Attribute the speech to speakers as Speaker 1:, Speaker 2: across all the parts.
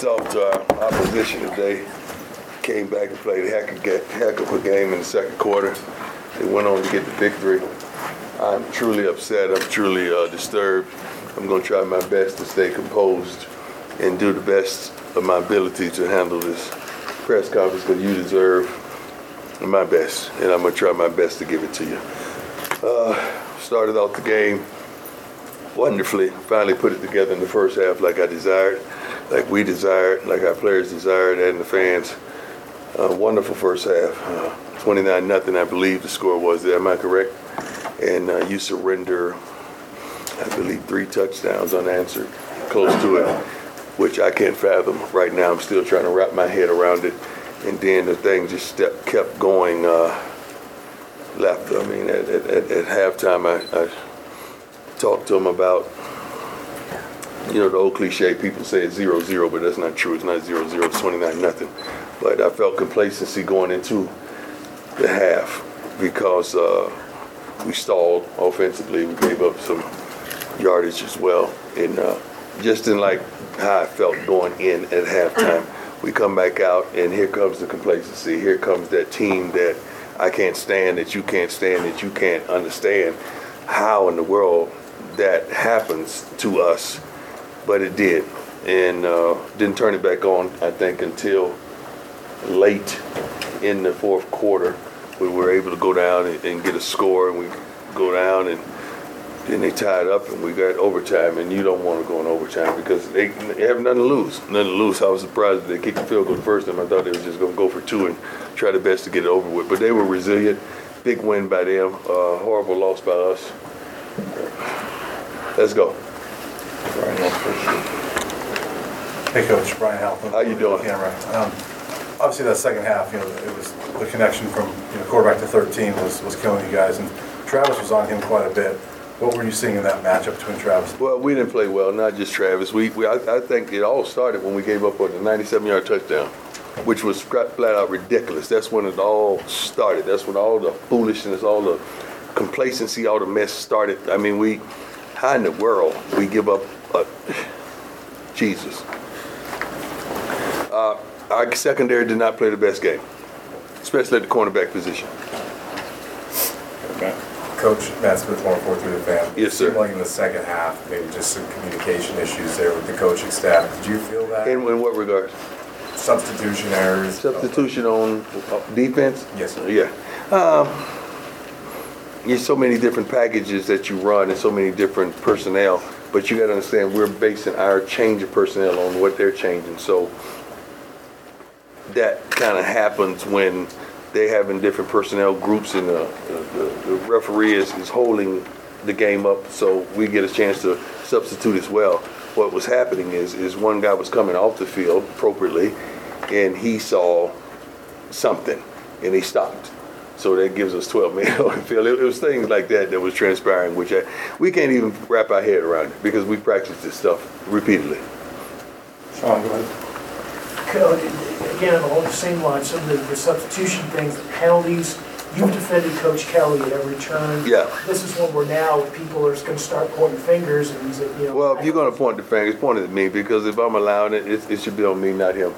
Speaker 1: to our opposition today. Came back and played a heck of, a, heck of a game in the second quarter. They went on to get the victory. I'm truly upset. I'm truly uh, disturbed. I'm going to try my best to stay composed and do the best of my ability to handle this press conference because you deserve my best, and I'm going to try my best to give it to you. Uh, started out the game wonderfully. Finally put it together in the first half like I desired, like we desired, like our players desired, and the fans. Wonderful first half. Uh, 29 nothing, I believe the score was there. Am I correct? And uh, you surrender, I believe, three touchdowns unanswered, close to it, which I can't fathom right now. I'm still trying to wrap my head around it. And then the thing just step, kept going uh, left. I mean, at, at, at halftime, I, I talked to him about, you know, the old cliche, people say it's zero zero, but that's not true. It's not zero zero, it's 29 nothing. But I felt complacency going into the half because uh, we stalled offensively. We gave up some yardage as well. And uh, just didn't like how I felt going in at halftime. We come back out, and here comes the complacency. Here comes that team that I can't stand, that you can't stand, that you can't understand. How in the world that happens to us, but it did. And uh, didn't turn it back on, I think, until late in the fourth quarter. We were able to go down and, and get a score, and we go down, and then they tied up, and we got overtime. And you don't want to go in overtime because they, they have nothing to lose. Nothing to lose. I was surprised they kicked the field goal the first time. I thought they were just going to go for two and try their best to get it over with. But they were resilient. Big win by them. Uh, horrible loss by us. Let's go.
Speaker 2: Brian Hey, Coach, Brian Halpin.
Speaker 1: How you doing?
Speaker 2: Camera. Um, Obviously, that second half, you know, it was, the connection from, you know, quarterback to 13 was, was killing you guys, and Travis was on him quite a bit. What were you seeing in that matchup between Travis?
Speaker 1: Well, we didn't play well, not just Travis. We, we I, I think it all started when we gave up on the 97-yard touchdown, which was flat out ridiculous. That's when it all started. That's when all the foolishness, all the complacency, all the mess started. I mean, we, how in the world we give up a, Jesus. Uh, our secondary did not play the best game, especially at the cornerback position. Okay.
Speaker 2: Coach Matt Smith, 143 The Fan.
Speaker 1: Yes, sir.
Speaker 2: It seemed like in the second half, maybe just some communication issues there with the coaching staff. Did you feel that?
Speaker 1: In, in what regard?
Speaker 2: Substitution errors?
Speaker 1: Substitution on uh, defense?
Speaker 2: Yes, sir.
Speaker 1: Yeah. Um, there's so many different packages that you run and so many different personnel, but you got to understand we're basing our change of personnel on what they're changing. So that kind of happens when they having different personnel groups and the, the, the referee is, is holding the game up so we get a chance to substitute as well. What was happening is is one guy was coming off the field appropriately and he saw something and he stopped. So that gives us 12 men on the field. It, it, was things like that that was transpiring, which I, we can't even wrap our head around it because we practiced this stuff repeatedly.
Speaker 3: Sean, go ahead.
Speaker 4: Again, along the same line, some of the, the substitution things, the penalties, you've defended Coach Kelly at every turn.
Speaker 1: Yeah.
Speaker 4: This is one where now people are going to start pointing fingers and, you know.
Speaker 1: Well, if you're going to point the fingers, point it at me because if I'm allowing it, it, it should be on me, not him.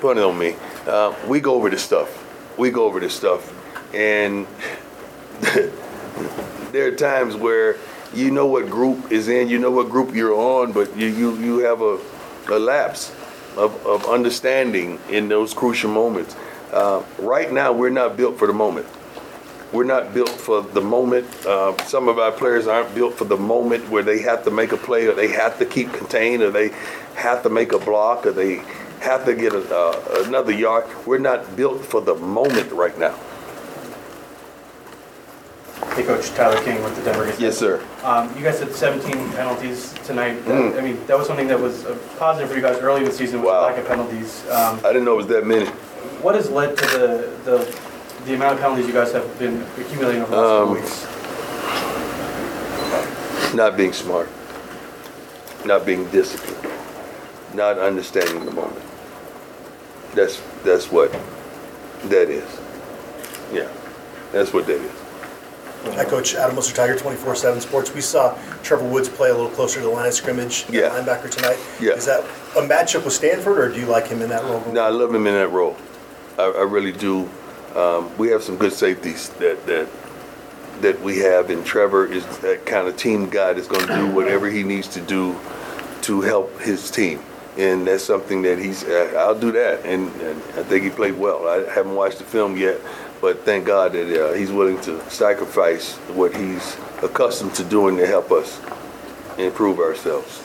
Speaker 1: Point it on me. Uh, we go over this stuff. We go over this stuff. And there are times where you know what group is in, you know what group you're on, but you, you, you have a, a lapse of, of understanding in those crucial moments. Uh, right now, we're not built for the moment. We're not built for the moment. Uh, some of our players aren't built for the moment where they have to make a play or they have to keep contained or they have to make a block or they have to get a, uh, another yard. We're not built for the moment right now.
Speaker 3: Coach Tyler King with the Denver Gazette.
Speaker 1: Yes, sir.
Speaker 3: Um, you guys had 17 penalties tonight. That-
Speaker 1: Mm.
Speaker 3: I mean, that was something that was a positive for you guys early in the season, was
Speaker 1: Wow.
Speaker 3: lack of penalties. Um,
Speaker 1: I didn't know it was that many.
Speaker 3: what has led to the, the, the amount of penalties you guys have been accumulating over the last
Speaker 1: Um,
Speaker 3: weeks?
Speaker 1: Not being smart, not being disciplined, not understanding the moment. That's that's what that is. Yeah, that's what that is.
Speaker 5: Hi, Coach. Adam Lister, Tiger 24/7 Sports. We saw Trevor Woods play a little closer to the line of scrimmage,
Speaker 1: Yeah.
Speaker 5: linebacker tonight.
Speaker 1: Yeah.
Speaker 5: Is that a matchup with Stanford, or do you like him in that role?
Speaker 1: No, I love him in that role. I, I really do. Um, we have some good safeties that that that we have, and Trevor is that kind of team guy that's going to do whatever he needs to do to help his team, and that's something that he's. Uh, I'll do that, and, and I think he played well. I haven't watched the film yet, but thank God that uh, he's willing to sacrifice what he's accustomed to doing to help us improve ourselves.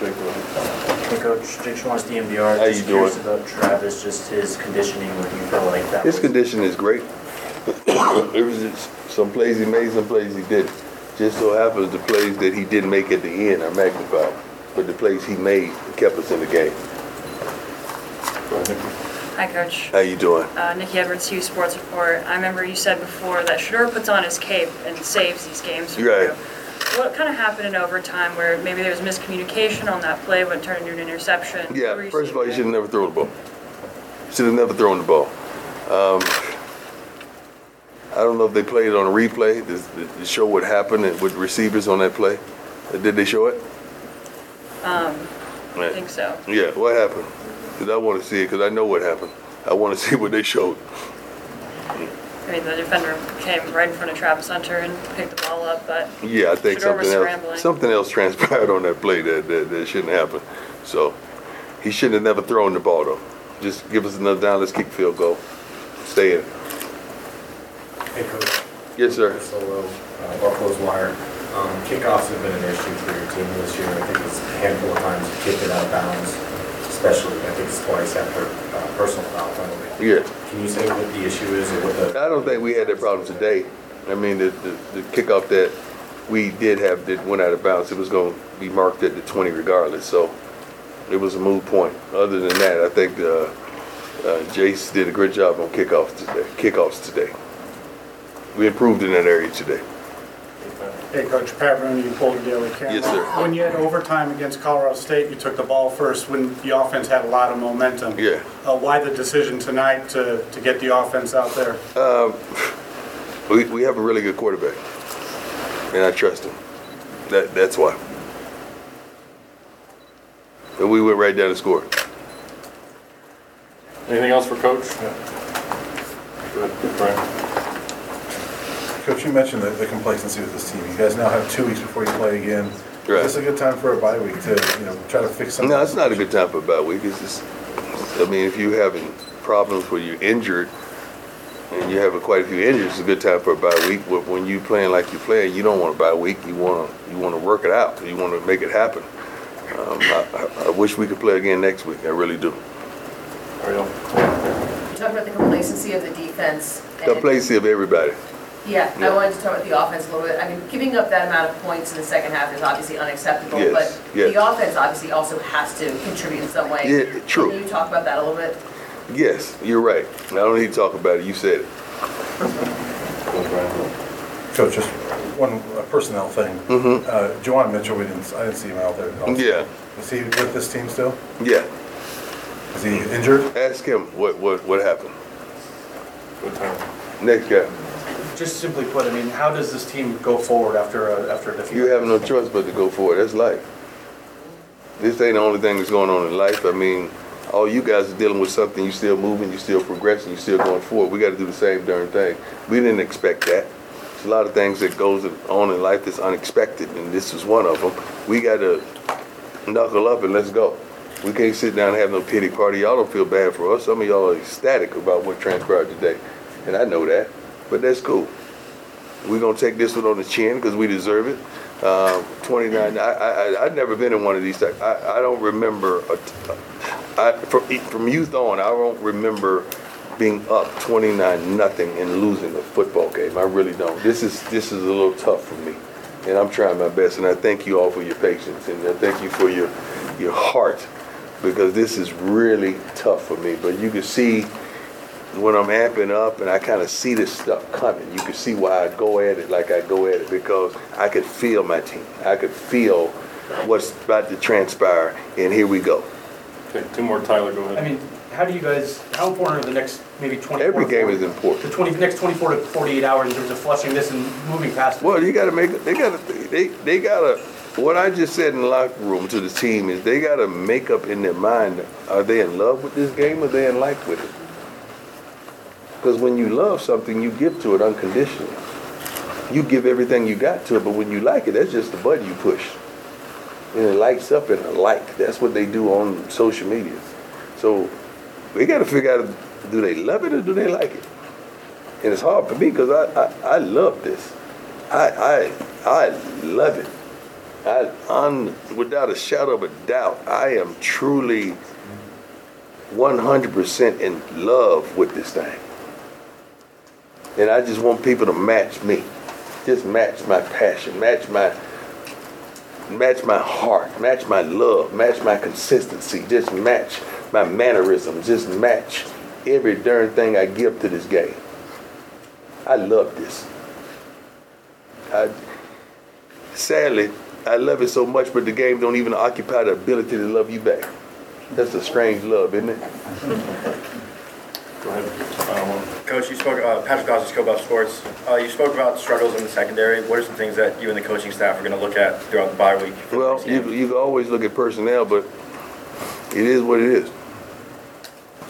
Speaker 6: Hey, Coach, Jake Schwartz, DMVR.
Speaker 1: How you
Speaker 6: Just curious
Speaker 1: doing?
Speaker 6: about Travis, just his conditioning, what you feel like that
Speaker 1: His
Speaker 6: was?
Speaker 1: condition is great. it was just some plays he made, some plays he didn't. Just so happens the plays that he didn't make at the end are magnified, but the plays he made kept us in the game.
Speaker 7: Hi, Coach.
Speaker 1: How you doing?
Speaker 7: Uh, Nikki Edwards, Hughes Sports Report. I remember you said before that Shedeur puts on his cape and saves these games for
Speaker 1: Right.
Speaker 7: you. What kind of happened in overtime where maybe there was miscommunication on that play when it turned into an interception? What
Speaker 1: Yeah,
Speaker 7: you
Speaker 1: first of all, you should
Speaker 7: seeing
Speaker 1: have never thrown the ball. Should have never thrown the ball. Um, I don't know if they played it on a replay to, to show what happened and with receivers on that play. Did they show it?
Speaker 7: Um. I think so.
Speaker 1: Yeah, what happened? Because I want to see it because I know what happened. I want to see what they showed.
Speaker 7: I mean, the defender came right in front of Travis Hunter and picked the ball up, but
Speaker 1: Yeah, I think
Speaker 7: Shedeur
Speaker 1: something else,
Speaker 7: scrambling.
Speaker 1: something else transpired on that play that, that, that shouldn't happen. So he shouldn't have never thrown the ball though. Just give us another down, let's kick field goal. Stay in.
Speaker 8: Hey, Coach.
Speaker 1: Yes, sir.
Speaker 8: Solo, uh, Buffaloes Wire. Um, Kickoffs have been an issue for your team this year. I think it's a handful of times you kicked it out of bounds, especially, I think it's twice after uh, personal foul penalty.
Speaker 1: Yeah.
Speaker 8: Can you say what the issue is or what the,
Speaker 1: I don't think we had that problem today. I mean, the, the, the kickoff that we did have that went out of bounds, it was going to be marked at the 20 regardless. So it was a moot point. Other than that, I think uh, uh, Jace did a great job on kickoffs today. Kickoffs today. We improved in that area today.
Speaker 9: Hey, Coach Pat Rooney, Boulder Daily Camera.
Speaker 1: Yes, sir.
Speaker 9: When you had overtime against Colorado State, you took the ball first when the offense had a lot of momentum.
Speaker 1: Yeah.
Speaker 9: Uh, Why the decision tonight to, to get the offense out there?
Speaker 1: We, we have a really good quarterback, and I trust him. That that's why. And we went right down and scored.
Speaker 10: Anything else for Coach? Good, good, Brian.
Speaker 2: Coach, you mentioned the the complacency with this team. You guys now have two weeks before you play again.
Speaker 1: Right.
Speaker 2: Is this a good time for a bye week to, you know, try to fix something?
Speaker 1: No, it's not a good time for a bye week. It's just, I mean, if you're having problems where you're injured, and you have quite a few injuries, it's a good time for a bye week. But when you're playing like you're playing, you don't want a bye week. You want to you want to work it out. You want to make it happen. Um, I, I, I wish we could play again next week. I really do.
Speaker 10: Ariel?
Speaker 11: You talked about the complacency of the defense. and-
Speaker 1: The place of everybody.
Speaker 11: Yeah,
Speaker 1: Yeah.
Speaker 11: I wanted to talk about the offense a little bit. I mean, giving up that amount of points in the second half is obviously unacceptable,
Speaker 1: Yes,
Speaker 11: but
Speaker 1: yes.
Speaker 11: the offense obviously also has to contribute in some way.
Speaker 1: Yeah, true.
Speaker 11: Can you talk about that a little bit?
Speaker 1: Yes, you're right. I don't need to talk about it. You said it.
Speaker 2: Coach, just one uh, personnel thing.
Speaker 1: Mhm.
Speaker 2: Uh, Juwan Mitchell, we didn't, I didn't see him out there.
Speaker 1: Yeah,
Speaker 2: Is he with this team still?
Speaker 1: yeah.
Speaker 2: Is he injured?
Speaker 1: Ask him what what what happened.
Speaker 10: Good time.
Speaker 1: Next guy.
Speaker 3: Just simply put, I mean, how does this team go forward after a, after a defeat?
Speaker 1: You have no choice but to go forward. That's life. This ain't the only thing that's going on in life. I mean, all you guys are dealing with something. You're still moving. You're still progressing. You're still going forward. We got to do the same darn thing. We didn't expect that. There's a lot of things that goes on in life that's unexpected, and this is one of them. We got to knuckle up and let's go. We can't sit down and have no pity party. Y'all don't feel bad for us. Some of y'all are ecstatic about what transpired today, and I know that. But that's cool. We're gonna take this one on the chin because we deserve it. Um, 29. I, I I've never been in one of these. I I don't remember. A, I from from youth on, I don't remember being up 29 nothing and losing a football game. I really don't. This is this is a little tough for me, and I'm trying my best. And I thank you all for your patience and I thank you for your your heart because this is really tough for me. But you can see when I'm amping up and I kind of see this stuff coming, you can see why I go at it like I go at it because I could feel my team. I could feel what's about to transpire, and here we go.
Speaker 10: Okay, two more, Tyler, go ahead.
Speaker 3: I mean, how do you guys, how important are the next maybe 24?
Speaker 1: Every game is important.
Speaker 3: The 20, next 24 to 48 hours in terms of flushing this and moving past it?
Speaker 1: Well, you gotta make, they gotta, they, they gotta, what I just said in the locker room to the team is they gotta make up in their mind, are they in love with this game or they in like with it? Because when you love something, you give to it unconditionally. You give everything you got to it, but when you like it, that's just the button you push. And it lights up in a like. That's what they do on social media. So we got to figure out do they love it or do they like it? And it's hard for me because I, I, I love this. I, I, I love it. I, I'm, without a shadow of a doubt, I am truly 100% in love with this thing. And I just want people to match me. Just match my passion, match my match my heart, match my love, match my consistency, just match my mannerisms, just match every darn thing I give to this game. I love this. I, sadly, I love it so much, but the game don't even occupy the ability to love you back. That's a strange love, isn't it?
Speaker 10: Go ahead. Uh, Coach, you spoke, uh, Patrick Goss, Skill Buff Sports. Uh, you spoke about struggles in the secondary. What are some things that you and the coaching staff are going to look at throughout the bye week?
Speaker 1: Well, you, you always look at personnel, but it is what it is.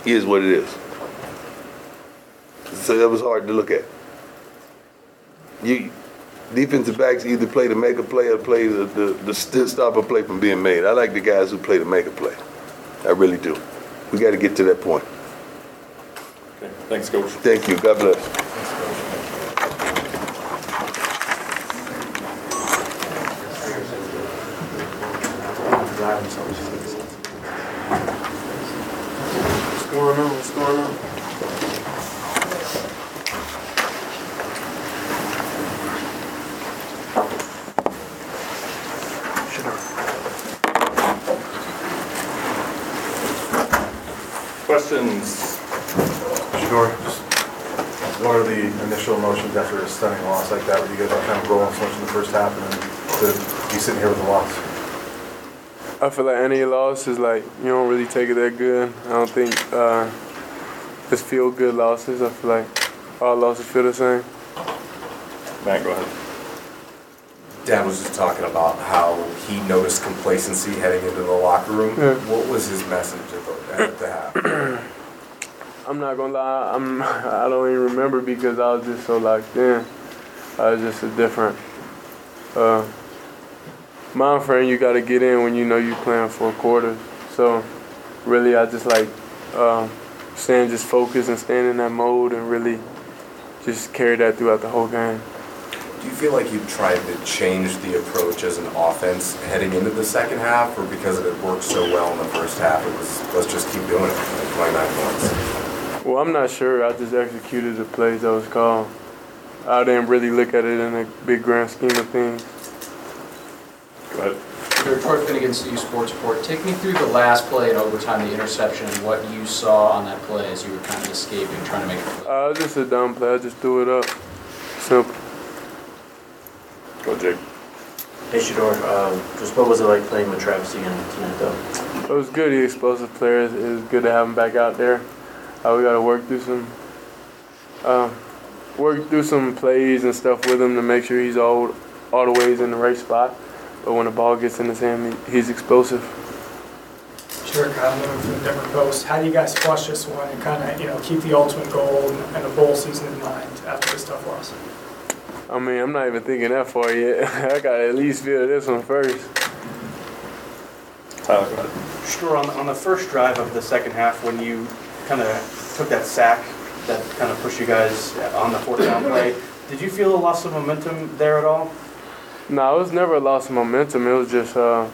Speaker 1: It is what it is. So that was hard to look at. You defensive backs either play to make a play or play the, the, the stop a play from being made. I like the guys who play to make a play. I really do. We got to get to that point.
Speaker 10: Thanks, Coach.
Speaker 1: Thank you. God bless.
Speaker 10: What's going on? What's going on? Questions?
Speaker 2: Sure. Just What are the initial emotions after a stunning loss like that? Were you guys all kind of rolling so much in the first half and then to be sitting here with a loss?
Speaker 12: I feel like any loss is like you don't really take it that good. I don't think uh, it's feel good losses. I feel like all losses feel the same.
Speaker 10: Matt, go ahead.
Speaker 8: Dad was just talking about how he noticed complacency heading into the locker room.
Speaker 12: Yeah.
Speaker 8: What was his message at the, at the half?
Speaker 12: I'm not gonna lie. I'm I don't even remember because I was just so locked in. I was just a different uh, mind frame. You got to get in when you know you're playing for a quarter. So really, I just like um, staying just focused and staying in that mode and really just carry that throughout the whole game.
Speaker 8: Do you feel like you tried to change the approach as an offense heading into the second half, or because it had worked so well in the first half, it was let's just keep doing it, like 29 points?
Speaker 12: Well, I'm not sure. I just executed the plays that was called. I didn't really look at it in a big grand scheme of things.
Speaker 10: Go ahead.
Speaker 13: Sure, Troy Finnegan, CU Sports Report. Take me through the last play in overtime, the interception, and what you saw on that play as you were kind of escaping, trying to make a play.
Speaker 12: Uh, just a dumb play. I just threw it up. Simple.
Speaker 10: Go, Jake.
Speaker 6: Hey Shedeur, um, just what was it like playing with Travis again tonight though?
Speaker 12: It was good. He's explosive player. It was good to have him back out there. Uh, we got to work through some, uh, work through some plays and stuff with him to make sure he's all, all the ways in the right spot. But when the ball gets in his hand, he's explosive.
Speaker 14: Sure, Kyle Moon from the Denver Post. How do you guys flush this one and kind of, you know, keep the ultimate goal and and the bowl season in mind after this tough loss?
Speaker 12: I mean, I'm not even thinking that far yet. I got to at least feel this one first.
Speaker 10: Tyler, go ahead.
Speaker 3: Sure, on, on the first drive of the second half, when you kind of took that sack that kind of pushed you guys on the fourth down play, did you feel a loss of momentum there at all?
Speaker 12: No, it was never a loss of momentum. It was just uh,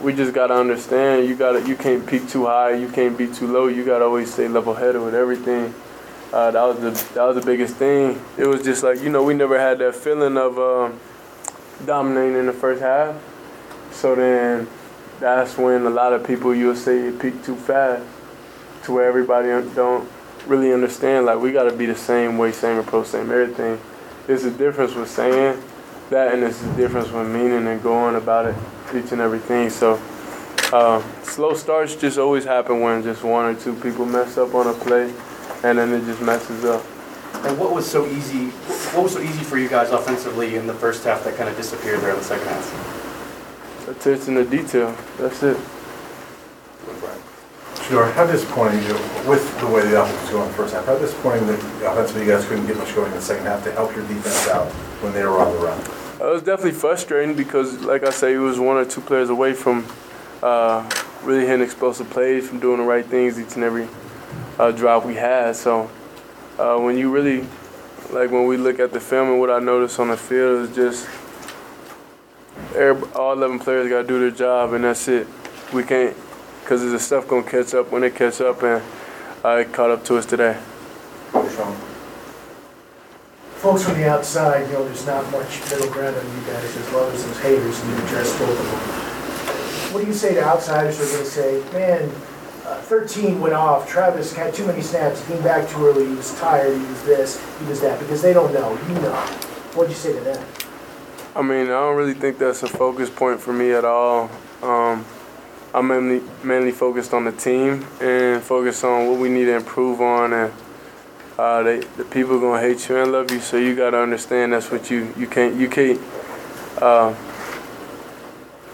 Speaker 12: we just gotta understand. You gotta you can't peak too high. You can't be too low. You gotta always stay level headed with everything. Uh, that was the that was the biggest thing. It was just like you know we never had that feeling of um, dominating in the first half. So then that's when a lot of people you'll say it peaked too fast, to where everybody don't really understand. Like we gotta be the same way, same approach, same everything. There's a difference with saying that, and there's a difference with meaning and going about it, each and everything. So Uh, slow starts just always happen when just one or two people mess up on a play, and then it just messes up.
Speaker 3: And what was so easy, what was so easy for you guys offensively in the first half that kind of disappeared there in the second half?
Speaker 12: Attention to detail. That's it.
Speaker 2: Shedeur, how disappointing, you with the way the offense was going in the first half, how disappointing that offensively you guys couldn't get much going in the second half to help your defense out when they were on the run?
Speaker 12: It was definitely frustrating because, like I say, it was one or two players away from uh, really hitting explosive plays, from doing the right things each and every uh, drive we had. So uh, when you really, like when we look at the film and what I noticed on the field is just all 11 players got to do their job and that's it. We can't, because the stuff going to catch up when it catch up and I caught up to us today.
Speaker 4: Folks from the outside, you know, there's not much middle ground on you guys as well as those haters, and you addressed both of them. What do you say to outsiders who are gonna say, man, uh, 13 went off, Travis had too many snaps, he came back too early, he was tired, he was this, he was that, because they don't know, you know. What'd you say to them?
Speaker 12: I mean, I don't really think that's a focus point for me at all. Um, I'm mainly, mainly focused on the team and focused on what we need to improve on. And uh, they, the people gonna hate you and love you, so you gotta understand that's what you you can't you can't uh,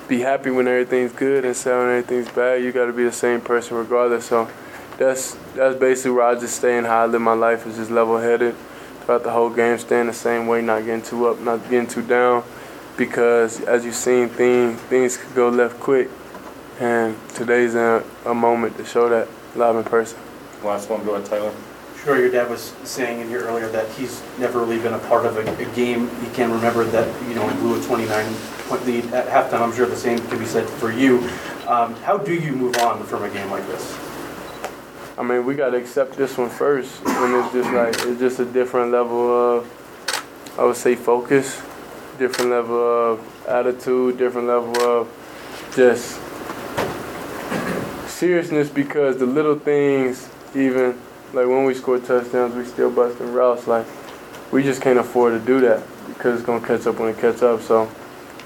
Speaker 12: be happy when everything's good and sad when everything's bad. You gotta be the same person regardless. So that's that's basically where I just stay and how I live my life is just level headed throughout the whole game, staying the same way, not getting too up, not getting too down, because as you've seen, things things could go left quick, and today's a, a moment to show that live in person.
Speaker 3: Last one, go ahead, Tyler. Sure, your dad was saying in here earlier that he's never really been a part of a, a game. He can remember that, you know, he blew a 29-point lead at halftime. I'm sure the same can be said for you. Um, how do you move on from a game like this?
Speaker 12: I mean, we got to accept this one first, and it's just like it's just a different level of, I would say, focus, different level of attitude, different level of just seriousness because the little things, even like when we score touchdowns, we still busting routes. Like we just can't afford to do that because it's gonna catch up when it catch up. So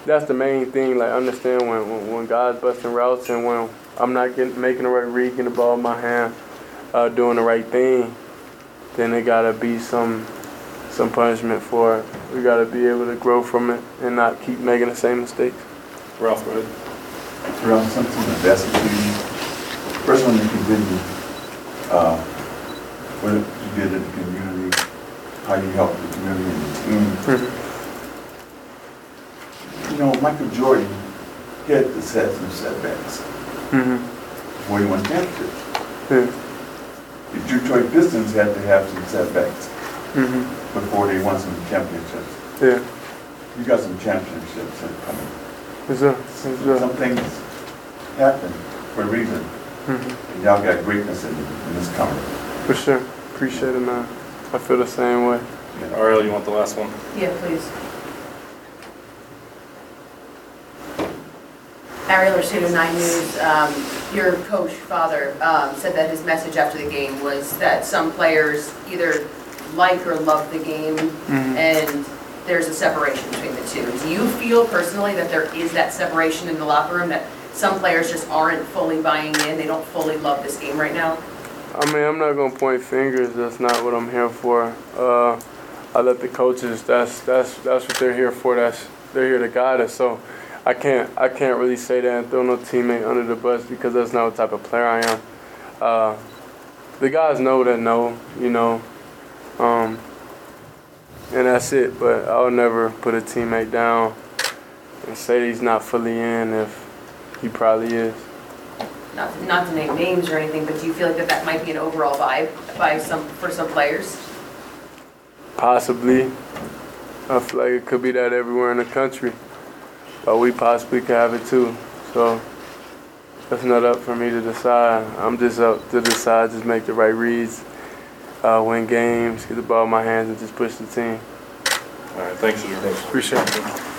Speaker 12: that's the main thing. Like understand when when, when God's busting routes and when I'm not getting making the right read, getting the ball in my hand, uh, doing the right thing, then it gotta be some some punishment for it. We gotta be able to grow from it and not keep making the same mistakes.
Speaker 3: Ralph, go ahead.
Speaker 15: Ralph, something that's you. First one, you continue, uh, what you did in the community, how you helped the community and the team. You know, Michael Jordan, had to set some setbacks
Speaker 12: Mm-hmm.
Speaker 15: before he won championship.
Speaker 12: Yeah.
Speaker 15: The Detroit Pistons had to have some setbacks
Speaker 12: Mm-hmm.
Speaker 15: before they won some championships.
Speaker 12: Yeah.
Speaker 15: You got some championships coming.
Speaker 12: Yes, sir. Yes, sir.
Speaker 15: Some things happen for a reason.
Speaker 12: Mhm.
Speaker 15: And y'all got greatness in, in this coming.
Speaker 12: For sure. Appreciate it, man. I feel the same way.
Speaker 3: Ariel, you want the last one?
Speaker 11: Yeah, please. Ariel Arcedo, Nine News, um, your coach, father, um, said that his message after the game was that some players either like or love the game,
Speaker 12: Mhm.
Speaker 11: and there's a separation between the two. Do you feel personally that there is that separation in the locker room, that some players just aren't fully buying in, they don't fully love this game right now?
Speaker 12: I mean, I'm not gonna point fingers. That's not what I'm here for. Uh, I let the coaches. That's that's that's what they're here for. That's they're here to guide us. So I can't I can't really say that and throw no teammate under the bus because that's not the type of player I am. Uh, the guys know that know, you know, um, and that's it. But I'll never put a teammate down and say he's not fully in if he probably is.
Speaker 11: Not, not to name names or anything, but do you feel like that that might be an overall vibe by some, for some players?
Speaker 12: Possibly. I feel like it could be that everywhere in the country. But we possibly could have it too. So that's not up for me to decide. I'm just up to decide, just make the right reads, uh, win games, get the ball in my hands, and just push the team.
Speaker 3: All right, thanks, Drew.
Speaker 12: Appreciate it.